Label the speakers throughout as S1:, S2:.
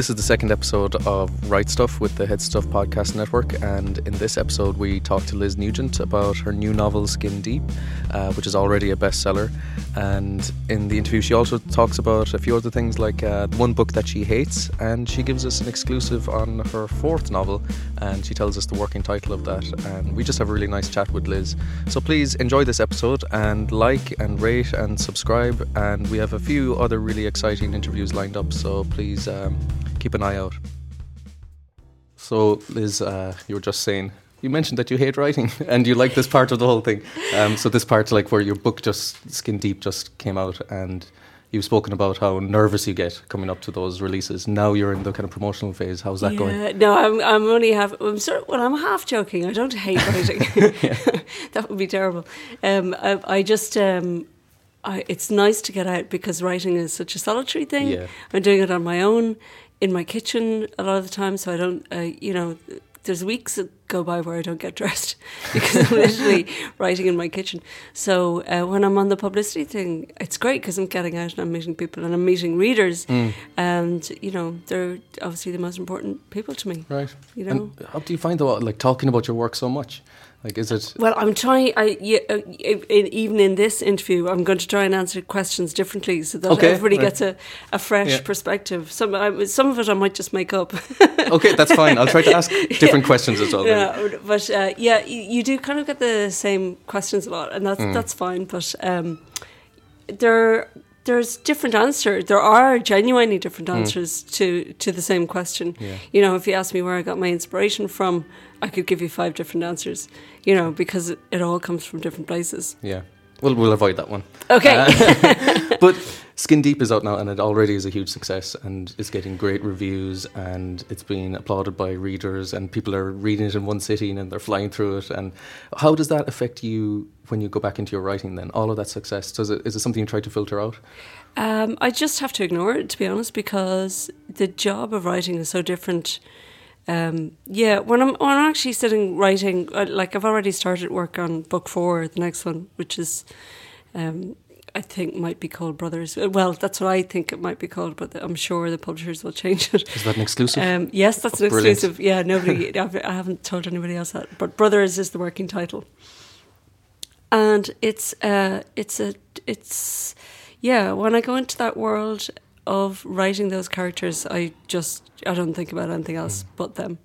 S1: this is the second episode of Right Stuff with the Headstuff Podcast Network, and in this episode, we talk to Liz Nugent about her new novel Skin Deep, uh, which is already a bestseller. And in the interview, she also talks about a few other things like uh, one book that she hates, and she gives us an exclusive on her fourth novel, and she tells us the working title of that. And we just have a really nice chat with Liz. So please enjoy this episode and like and rate and subscribe. And we have a few other really exciting interviews lined up, so please. Um, keep an eye out. So, Liz, uh, you were just saying you mentioned that you hate writing and you like this part of the whole thing. Um, so this part, like where your book just skin deep just came out, and you've spoken about how nervous you get coming up to those releases. Now you're in the kind of promotional phase. How's that
S2: yeah,
S1: going?
S2: No, I'm I'm only half. I'm sort of, well, I'm half joking. I don't hate writing. that would be terrible. Um, I, I just. Um, I, it's nice to get out because writing is such a solitary thing.
S1: Yeah.
S2: I'm doing it on my own in my kitchen a lot of the time, so I don't, uh, you know, there's weeks that go by where I don't get dressed because I'm literally writing in my kitchen. So uh, when I'm on the publicity thing, it's great because I'm getting out and I'm meeting people and I'm meeting readers,
S1: mm.
S2: and you know they're obviously the most important people to me.
S1: Right.
S2: You know.
S1: And how do you find though, like talking about your work so much? Like, is it?
S2: Well, I'm trying. I yeah, uh, even in this interview, I'm going to try and answer questions differently so that
S1: okay,
S2: everybody
S1: right.
S2: gets a, a fresh yeah. perspective. Some I, some of it I might just make up.
S1: okay, that's fine. I'll try to ask different yeah. questions as well.
S2: Yeah, but uh, yeah, you, you, do kind of get the same questions a lot, and that's mm. that's fine. But um, there there's different answers. There are genuinely different answers mm. to to the same question.
S1: Yeah.
S2: You know, if you ask me where I got my inspiration from, I could give you five different answers. You know, because it, it all comes from different places.
S1: Yeah. Well, we'll avoid that one.
S2: Okay.
S1: Uh, but Skin Deep is out now, and it already is a huge success, and it's getting great reviews, and it's being applauded by readers, and people are reading it in one sitting, and they're flying through it. And how does that affect you when you go back into your writing? Then all of that success, does it is it something you try to filter out?
S2: Um, I just have to ignore it, to be honest, because the job of writing is so different. Um, yeah, when I'm when I'm actually sitting writing, uh, like I've already started work on book four, the next one, which is, um, I think might be called Brothers. Uh, well, that's what I think it might be called, but I'm sure the publishers will change it.
S1: Is that an exclusive?
S2: Um, yes, that's
S1: oh,
S2: an
S1: brilliant.
S2: exclusive. Yeah, nobody. I've, I haven't told anybody else that, but Brothers is the working title, and it's uh, it's a it's yeah. When I go into that world of writing those characters, I just I don't think about anything else mm. but them.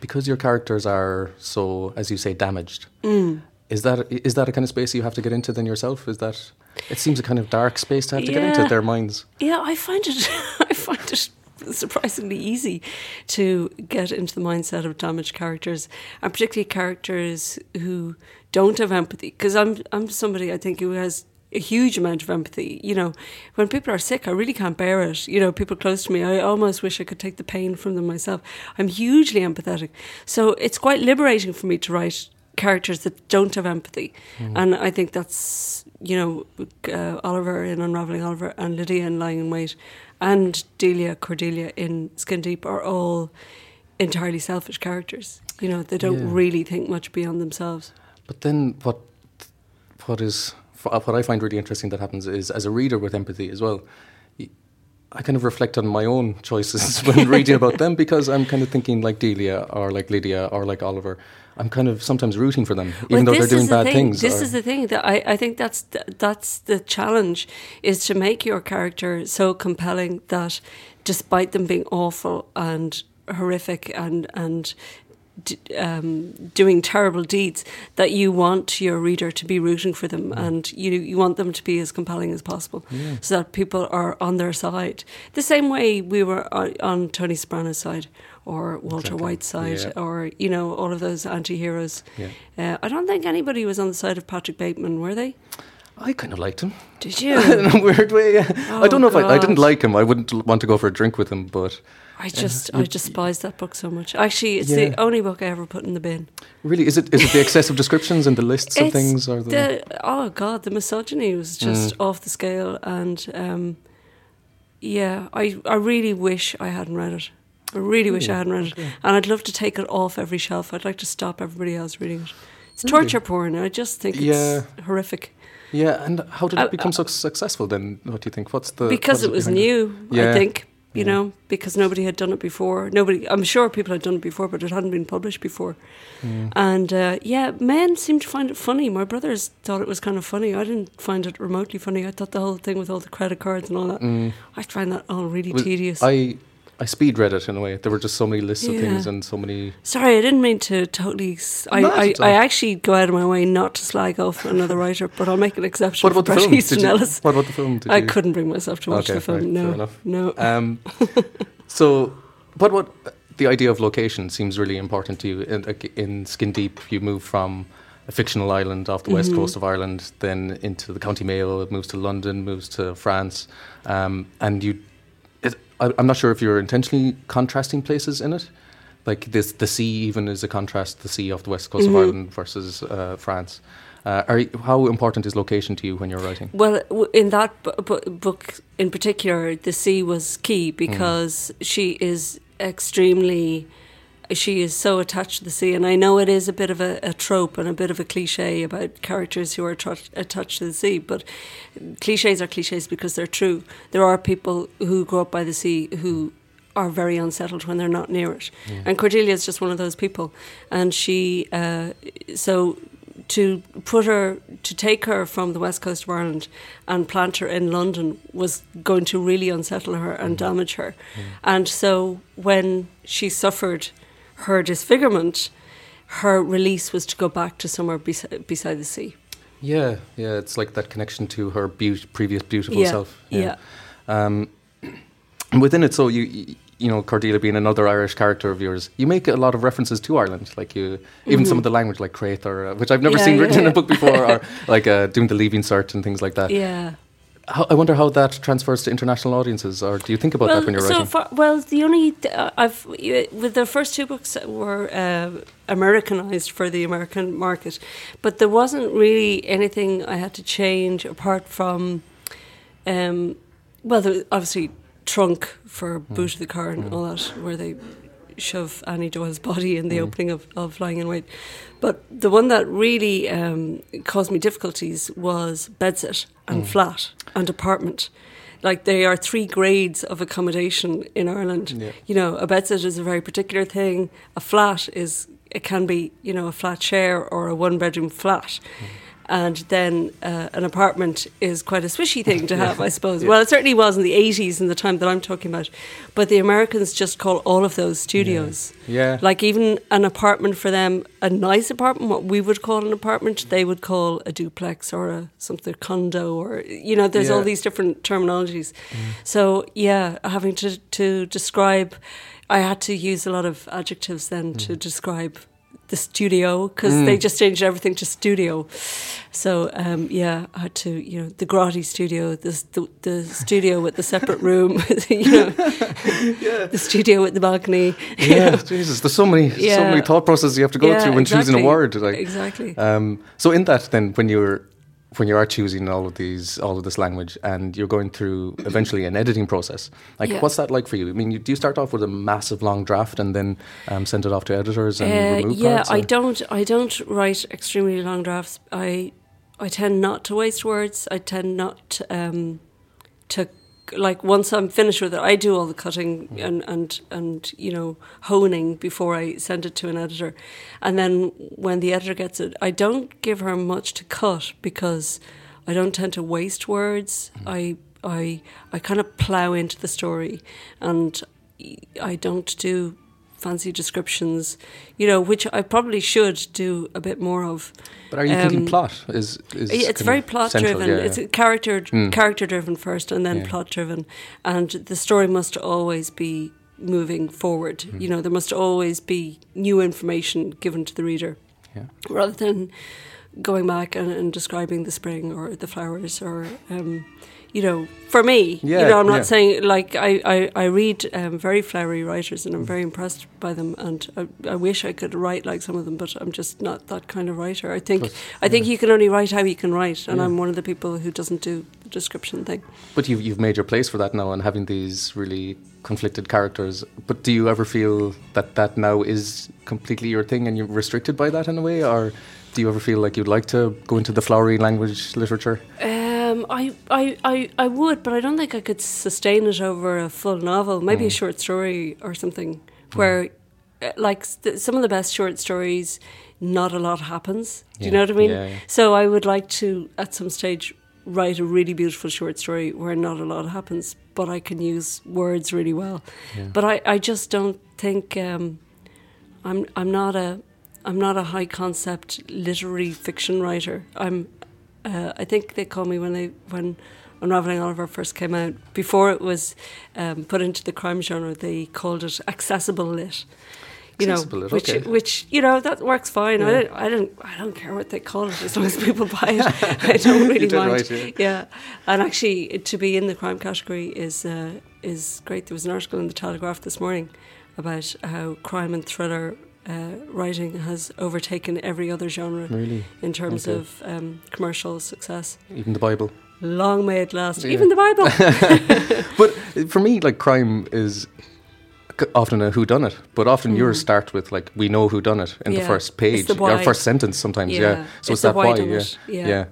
S1: Because your characters are so, as you say, damaged.
S2: Mm.
S1: Is that is that a kind of space you have to get into then yourself? Is that it seems a kind of dark space to have to
S2: yeah.
S1: get into their minds?
S2: Yeah, I find it. I find it surprisingly easy to get into the mindset of damaged characters, and particularly characters who don't have empathy. Because I'm I'm somebody I think who has a huge amount of empathy. You know, when people are sick, I really can't bear it. You know, people close to me, I almost wish I could take the pain from them myself. I'm hugely empathetic. So it's quite liberating for me to write characters that don't have empathy.
S1: Mm.
S2: And I think that's, you know, uh, Oliver in Unraveling Oliver and Lydia in Lying in Wait and Delia Cordelia in Skin Deep are all entirely selfish characters. You know, they don't
S1: Yeah.
S2: really think much beyond themselves.
S1: But then what what is what I find really interesting that happens is as a reader with empathy as well. I kind of reflect on my own choices when reading about them because I'm kind of thinking like Delia or like Lydia or like Oliver. I'm kind of sometimes rooting for them, even
S2: Well,
S1: though they're doing
S2: the
S1: bad
S2: thing.
S1: things.
S2: This
S1: or-
S2: is the thing that I, I think that's the, that's the challenge is to make your character so compelling that despite them being awful and horrific and and d- um, doing terrible deeds, that you want your reader to be rooting for them and you you want them to be as compelling as possible,
S1: Yeah.
S2: so that people are on their side. The same way we were on, on Tony Soprano's side or Walter
S1: Exactly.
S2: White's side
S1: Yeah.
S2: or you know all of those anti-heroes.
S1: Yeah.
S2: Uh, I don't think anybody was on the side of Patrick Bateman, were they?
S1: I kind of liked him
S2: Did you?
S1: in a weird way. yeah. I don't know if I, I didn't
S2: Oh,
S1: like him. I wouldn't want to go for a drink with him, but
S2: I just, I
S1: you-
S2: despise that book so much. Actually, it's
S1: Yeah.
S2: the only book I ever put in the bin.
S1: really, is it is it the excessive descriptions and the lists of
S2: It's
S1: things, or the,
S2: The oh god, the misogyny was just
S1: Mm.
S2: off the scale, and um, yeah, I, I really wish I hadn't read it. I really wish I hadn't read it,
S1: Okay.
S2: and I'd love to take it off every shelf. I'd like to stop everybody else reading it. It's torture porn. I just think
S1: Yeah.
S2: it's horrific
S1: Yeah, and how did
S2: I-
S1: it become so successful then? What do you think? What's the
S2: because it was new.
S1: Yeah.
S2: I think you know, because nobody had done it before. Nobody, I'm sure people had done it before, but it hadn't been published before.
S1: Mm.
S2: And uh, yeah, men seemed to find it funny. My brothers thought it was kind of funny. I didn't find it remotely funny. I thought the whole thing with all the credit cards and all that,
S1: Mm.
S2: I find that all really
S1: Well,
S2: tedious.
S1: I I speed read it in a way. There were just so many lists of things and so many.
S2: Sorry, I didn't mean to totally. s- I, I,
S1: at all.
S2: I actually go out of my way not to slag off another writer, but I'll make an exception
S1: What about
S2: for
S1: the film?
S2: Easton Ellis.
S1: what about the film? Did
S2: I
S1: you?
S2: couldn't bring myself to watch
S1: Okay,
S2: the film.
S1: right,
S2: no, no.
S1: Um, so, but what the idea of location seems really important to you. In, in Skin Deep, you move from a fictional island off the west
S2: Mhm.
S1: coast of Ireland, then into the County Mayo. It moves to London, moves to France, um, and you. I, I'm not sure if you're intentionally contrasting places in it. Like this, the sea even is a contrast. The sea off the west coast
S2: Mhm.
S1: of Ireland versus uh, France. Uh, are how important is location to you when you're writing?
S2: Well, w- in that bu- bu- book in particular, the sea was key because she is extremely. She is so attached to the sea, and I know it is a bit of a, a trope and a bit of a cliche about characters who are attach- attached to the sea. But cliches are cliches because they're true. There are people who grow up by the sea who are very unsettled when they're not near it, and Cordelia is just one of those people. And she, uh, so to put her to take her from the west coast of Ireland and plant her in London was going to really unsettle her and damage her. And so when she suffered her disfigurement, her release was to go back to somewhere besi- beside the sea.
S1: Yeah, yeah, it's like that connection to her beau- previous beautiful
S2: Yeah,
S1: self.
S2: yeah.
S1: Um, and within it, so you you- you know Cordelia being another Irish character of yours, you make a lot of references to Ireland, like you even some of the language like Crate or uh, which I've never
S2: Mm-hmm. Yeah,
S1: seen
S2: yeah,
S1: written in a book before, or like uh, doing the leaving cert and things like that.
S2: Yeah.
S1: How, I wonder how that transfers to international audiences, or do you think about that when you're
S2: so
S1: writing?
S2: far, well, the only uh, I've with the first two books were uh, Americanized for the American market, but there wasn't really anything I had to change apart from, um, well, there, obviously trunk for
S1: Hmm.
S2: boot of the car and all that, where they shove Annie Doyle's body in the
S1: Hmm.
S2: opening of, of Lying in Wait. But the one that really um, caused me difficulties was bedsit and flat and apartment. Like they are three grades of accommodation in Ireland.
S1: Yeah.
S2: You know, a bedsit is a very particular thing. A flat is it can be you know a flat share or a one bedroom flat. And then uh, an apartment is quite a swishy thing to have, I suppose. Well, it certainly was in the 80s in the time that I'm talking about. But the Americans just call all of those studios.
S1: yeah,
S2: Like even an apartment for them, a nice apartment, what we would call an apartment, they would call a duplex or a something condo or you know, there's all these different terminologies. So yeah, having to to describe, I had to use a lot of adjectives then to describe the studio because they just changed everything to studio. So um, yeah, I had to you know the grotty studio, the the, the studio with the separate room, you know, the studio with the balcony.
S1: yeah, Jesus, there's so many, so many thought processes you have to go
S2: Yeah,
S1: through when choosing a
S2: exactly.
S1: word. Like,
S2: Exactly.
S1: Um, so in that, then, when you're when you are choosing all of these, all of this language, and you're going through eventually an editing process, like
S2: Yeah.
S1: what's that like for you? I mean, you, do you start off with a massive long draft and then um, send it off to editors and
S2: Uh,
S1: remove
S2: yeah,
S1: parts?
S2: I don't. I don't write extremely long drafts. I I tend not to waste words. I tend not um, to like once I'm finished with it. I do all the cutting mm-hmm. and and and you know honing before I send it to an editor, and then when the editor gets it, I don't give her much to cut because I don't tend to waste words. Mm-hmm. I I I kind of plow into the story, and I don't do fancy descriptions, you know, which I probably should do a bit more of.
S1: But are you thinking
S2: um,
S1: plot? Is, is
S2: it's very plot
S1: central,
S2: driven.
S1: yeah,
S2: It's
S1: yeah.
S2: character
S1: Mm.
S2: character driven first, and then
S1: Yeah.
S2: plot driven, and the story must always be moving forward.
S1: Mm.
S2: You know, there must always be new information given to the reader,
S1: Yeah.
S2: rather than going back and, and describing the spring or the flowers or. Um, you know, for me,
S1: Yeah,
S2: you know, I'm not
S1: yeah.
S2: saying like I, I, I read um, very flowery writers and I'm very impressed by them, and I, I wish I could write like some of them, but I'm just not that kind of writer. I think I think you can only write how you can write, and. I'm one of the people who doesn't do the description thing.
S1: But you've, you've made your place for that now and having these really conflicted characters. But do you ever feel that that now is completely your thing and you're restricted by that in a way? Or do you ever feel like you'd like to go into the flowery language literature?
S2: Um, I, I, I, I would, but I don't think I could sustain it over a full novel. Maybe
S1: Mm.
S2: a short story or something where, uh, like, st- some of the best short stories, not a lot happens. Do you know what I mean?
S1: Yeah, yeah.
S2: So I would like to, at some stage, write a really beautiful short story where not a lot happens, but I can use words really well.
S1: Yeah.
S2: But I, I just don't think um, I'm I'm not a I'm not a high concept literary fiction writer. I'm uh, I think they called me when they when Unraveling Oliver first came out. Before it was um, put into the crime genre, they called it accessible lit. You
S1: Accessible
S2: know,
S1: lit,
S2: which
S1: okay.
S2: which you know that works fine. I don't I don't I don't care what they call it as long as people buy it. I don't really mind.
S1: right, yeah.
S2: Yeah, and actually, to be in the crime category is uh, is great. There was an article in the Telegraph this morning about how crime and thriller uh, writing has overtaken every other genre
S1: Really?
S2: in terms
S1: Okay.
S2: of um, commercial success.
S1: Even the Bible.
S2: Long may it last.
S1: Yeah.
S2: Even the Bible.
S1: But for me, like crime is often a who done it, but often yours
S2: Mm.
S1: start with like we know who done it in the first page
S2: the
S1: or first sentence sometimes. Yeah.
S2: Yeah.
S1: So it's,
S2: It's
S1: that
S2: why.
S1: Yeah.
S2: Yeah.
S1: yeah.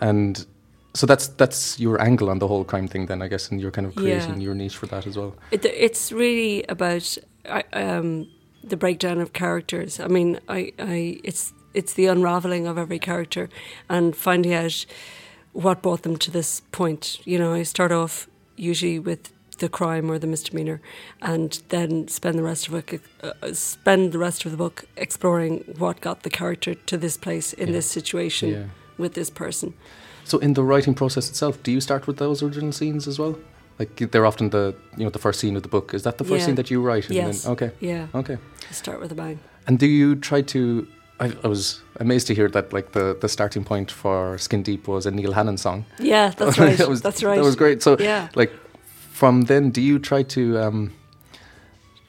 S1: And so that's that's your angle on the whole crime thing, then I guess, and you're kind of creating
S2: Yeah.
S1: your niche for that as well.
S2: It, it's really about I- um, the breakdown of characters. I mean, I, I, it's it's the unraveling of every character and finding out what brought them to this point. You know, I start off usually with the crime or the misdemeanor, and then spend the rest of it, uh, spend the rest of the book exploring what got the character to this place in
S1: Yeah.
S2: this situation
S1: Yeah.
S2: with this person.
S1: So in the writing process itself, do you start with those original scenes as well? Like they're often the you know the first scene of the book. Is that the first
S2: Yeah.
S1: scene that you write? And
S2: Yes.
S1: Then, okay.
S2: Yeah,
S1: Okay.
S2: I start with a bang.
S1: And do you try to? I, I was amazed to hear that like the, the starting point for Skin Deep was a Neil Hannon song.
S2: Yeah, that's right.
S1: that was,
S2: that's right.
S1: That was great. So
S2: Yeah.
S1: like from then, do you try to um,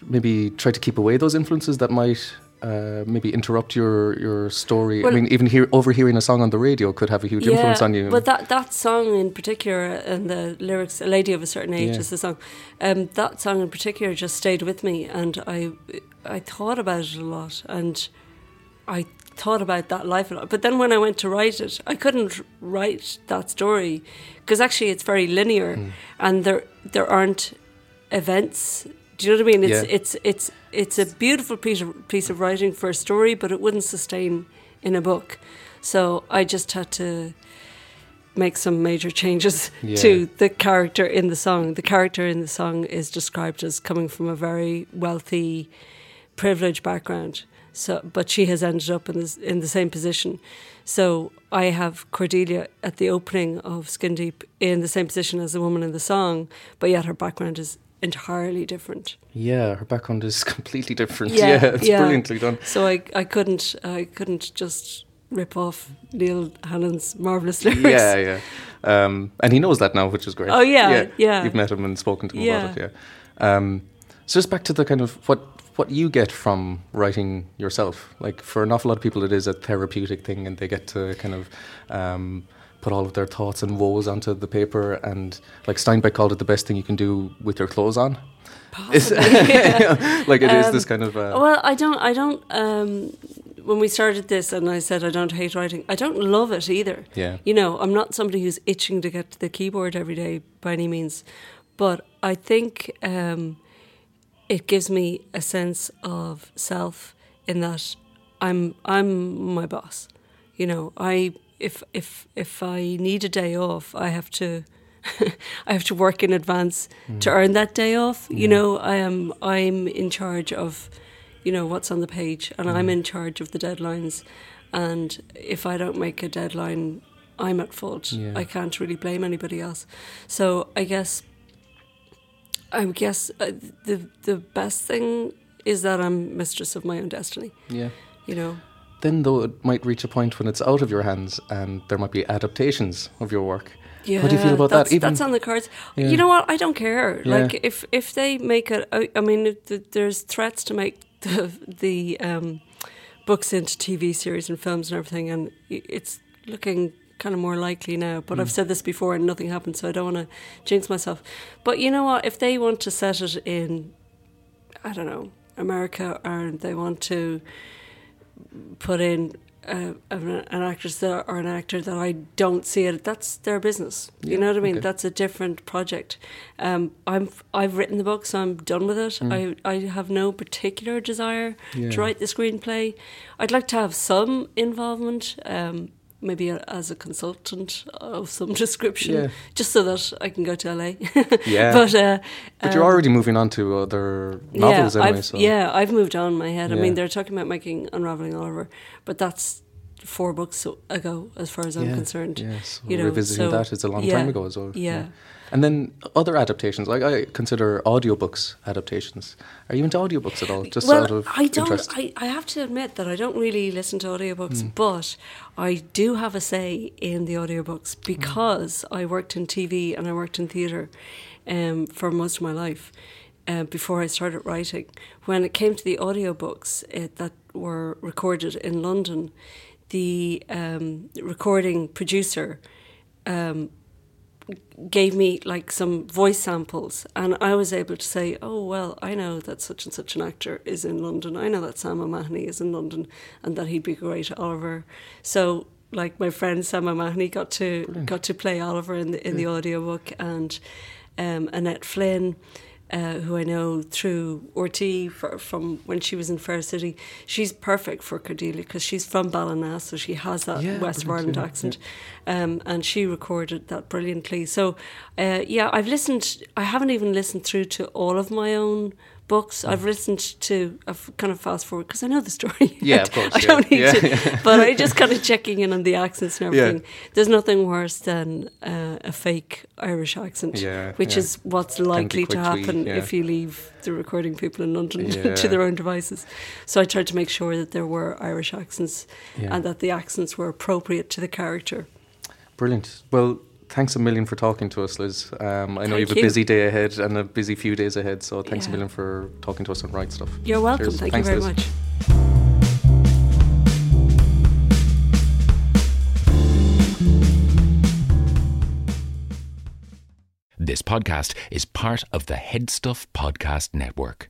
S1: maybe try to keep away those influences that might uh, maybe interrupt your your story?
S2: Well-
S1: I mean, even hear overhearing a song on the radio could have a huge influence on you.
S2: But that that song in particular and the lyrics, "A Lady of a Certain Age"
S1: Yeah.
S2: is the song. Um, that song in particular just stayed with me, and I I thought about it a lot, and I thought about that life a lot. But then when I went to write it, I couldn't write that story because actually it's very linear,
S1: Mm.
S2: and there there aren't events. Do you know what I mean? It's
S1: Yeah.
S2: it's it's it's a beautiful piece of piece of writing for a story, but it wouldn't sustain in a book. So I just had to make some major changes
S1: Yeah.
S2: to the character in the song. The character in the song is described as coming from a very wealthy, privileged background. So, but she has ended up in this, in the same position. So I have Cordelia at the opening of Skin Deep in the same position as the woman in the song, but yet her background is entirely different.
S1: yeah, her background is completely different.
S2: Yeah,
S1: Yeah, it's
S2: yeah.
S1: brilliantly done.
S2: So I, I couldn't I couldn't just rip off Neil Hannon's marvelous lyrics.
S1: Yeah, yeah. Um, and he knows that now, which is great.
S2: Oh, yeah, yeah. yeah.
S1: You've met him and spoken to him about
S2: Yeah.
S1: it, yeah. Um, so just back to the kind of what what you get from writing yourself. Like for an awful lot of people, it is a therapeutic thing, and they get to kind of um, put all of their thoughts and woes onto the paper. And like Steinbeck called it the best thing you can do with your clothes on. It's- like it is
S2: Um,
S1: this kind of. Uh,
S2: Well, I don't. I don't. Um, when we started this, and I said I don't hate writing. I don't love it either.
S1: Yeah.
S2: You know, I'm not somebody who's itching to get to the keyboard every day by any means, but I think um, it gives me a sense of self in that I'm I'm my boss. You know, I if if if I need a day off, I have to. I have to work in advance to earn that day off. You know, I am I'm in charge of, you know, what's on the page, and I'm in charge of the deadlines. And if I don't make a deadline, I'm at fault.
S1: Yeah.
S2: I can't really blame anybody else. So I guess, I guess uh, the the best thing is that I'm mistress of my own destiny.
S1: yeah.
S2: You know,
S1: Then, though, it might reach a point when it's out of your hands, and there might be adaptations of your work.
S2: yeah.
S1: How do you feel about that?
S2: that's,
S1: Even-
S2: that's on the cards.
S1: Yeah.
S2: You know what? I don't care.
S1: Yeah.
S2: Like if if they make it, I, I mean, there's threats to make the the um, books into TV series and films and everything, and it's looking kind of more likely now. But
S1: Mm.
S2: I've said this before, and nothing happened, so I don't want to jinx myself. But you know what? If they want to set it in, I don't know, America, or they want to put in uh, an, actress that, or an actor that I don't see it, that's their business. You
S1: Yeah,
S2: know what I mean?
S1: okay.
S2: That's a different project. Um, I'm I've written the book, so I'm done with it. I I have no particular desire
S1: Mm. Yeah.
S2: to write the screenplay. I'd like to have some involvement. Um, Maybe a, as a consultant of some description,
S1: Yeah.
S2: just so that I can go to LA.
S1: Yeah.
S2: but uh,
S1: But you're
S2: um,
S1: already moving on to other novels
S2: yeah,
S1: anyway.
S2: I've,
S1: so
S2: yeah, I've moved on in my head. I mean, they're talking about making Unraveling Oliver, but that's four books ago, as far as I'm
S1: Yeah,
S2: concerned.
S1: Yeah, so
S2: you know,
S1: revisiting
S2: so-
S1: that is a long
S2: yeah,
S1: time ago as well.
S2: Yeah.
S1: And then other adaptations, like I consider audiobooks adaptations. Are you into audiobooks at all? Just
S2: well,
S1: out of
S2: I don't.
S1: interest.
S2: I, I have to admit that I don't really listen to audiobooks,
S1: Mm.
S2: but I do have a say in the audiobooks
S1: Mm.
S2: because I worked in TV and I worked in theatre um, for most of my life uh, before I started writing. When it came to the audiobooks uh, that were recorded in London, the um, recording producer um, gave me like some voice samples and I was able to say, oh, well, I know that such and such an actor is in London. I know that Sam O'Mahony is in London and that he'd be great Oliver. So like my friend Sam O'Mahony got to got to play Oliver in the in the audiobook and um, Annette Flynn uh, who I know through RTÉ for, from when she was in Fair City. She's perfect for Cordelia because she's from Ballina, so she has that
S1: Yeah,
S2: West Ireland
S1: yeah,
S2: accent. Um, and she recorded that brilliantly. So, uh, yeah, I've listened, I haven't even listened through to all of my own books. I've listened to, I've kind of fast forward because I know the story.
S1: Yeah, of course,
S2: I
S1: yeah,
S2: don't need
S1: yeah.
S2: to, but I just kind of checking in on the accents and
S1: Yeah.
S2: everything. There's nothing worse than uh, a fake Irish accent,
S1: Yeah,
S2: which
S1: yeah.
S2: is what's likely to
S1: tweet,
S2: happen
S1: yeah.
S2: if you leave the recording people in London
S1: Yeah.
S2: to their own devices. So I tried to make sure that there were Irish accents
S1: Yeah.
S2: and that the accents were appropriate to the character.
S1: Brilliant. Well, thanks a million for talking to us, Liz. Um, I know you
S2: Thank
S1: have a busy day ahead and a busy few days ahead, so thanks a million for talking to us on Right Stuff.
S2: You're welcome.
S1: Cheers.
S2: Thank
S1: Thanks,
S2: you very
S1: Liz.
S2: much.
S3: This podcast is part of the Headstuff Podcast Network.